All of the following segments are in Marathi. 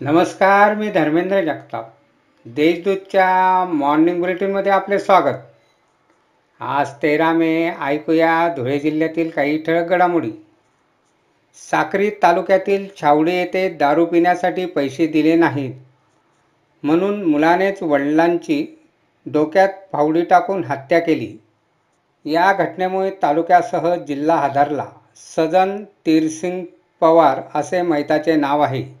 नमस्कार मी धर्मेंद्र जगताप. देशदूतच्या मॉर्निंग बुलेटिनमध्ये आपले स्वागत. आज तेरा मे ऐकूया धुळे जिल्ह्यातील काही ठळक घडामोडी. साक्री तालुक्यातील छावडी येथे दारू पिण्यासाठी पैसे दिले नाहीत. म्हणून मुलानेच वडिलांची डोक्यात फावडी टाकून हत्या केली. या घटनेमुळे तालुक्यासह जिल्हा हादरला. सजन तीरसिंग पवार असे मैताचे नाव आहे.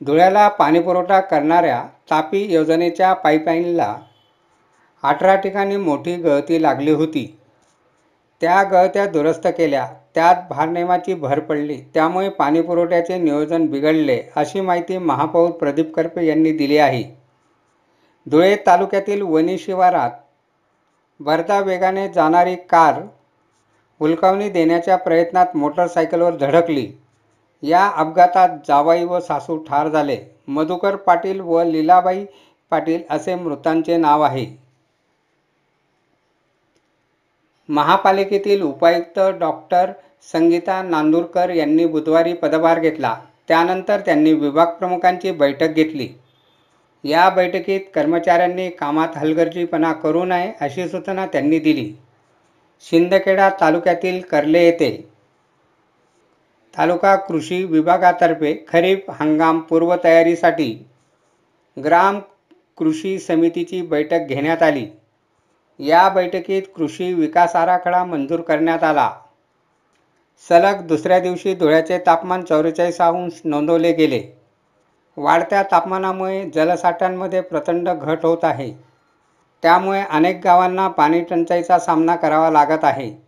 धुळ्याला पाणीपुरवठा करणाऱ्या तापी योजनेच्या पाईपलाईनला अठरा ठिकाणी मोठी गळती लागली होती. त्या गळत्या दुरुस्त केल्या. त्यात भारनियमाची भर पडली. त्यामुळे पाणीपुरवठ्याचे नियोजन बिघडले अशी माहिती महापौर प्रदीप करपे यांनी दिली आहे. धुळे तालुक्यातील वणी शिवारात भरता वेगाने जाणारी कार हुलकावणी देण्याच्या प्रयत्नात मोटरसायकलवर धडकली या अपघातात जावाई व सासू ठार झाले. मधुकर पाटील व लीलाबाई पाटील असे मृतांचे नाव आहे. महापालिकेतील उपायुक्त डॉक्टर संगीता नांदूरकर यांनी बुधवारी पदभार घेतला. त्यानंतर त्यांनी विभाग प्रमुखांची बैठक घेतली. या बैठकीत कर्मचाऱ्यांनी कामात हलगर्जीपणा करू नये अशी सूचना त्यांनी दिली. शिंदखेडा तालुक्यातील कर्ले येथे तालुका कृषी विभागातर्फे खरीप हंगाम पूर्वतयारीसाठी ग्राम कृषी समितीची बैठक घेण्यात आली. या बैठकीत कृषी विकास आराखडा मंजूर करण्यात आला. सलग दुसऱ्या दिवशी धुळ्याचे तापमान चौवेचाळीस अंश नोंदवले गेले. वाढत्या तापमानामुळे जलसाठ्यांमध्ये प्रचंड घट होत आहे. त्यामुळे अनेक गावांना पाणी टंचाईचा सामना करावा लागत आहे.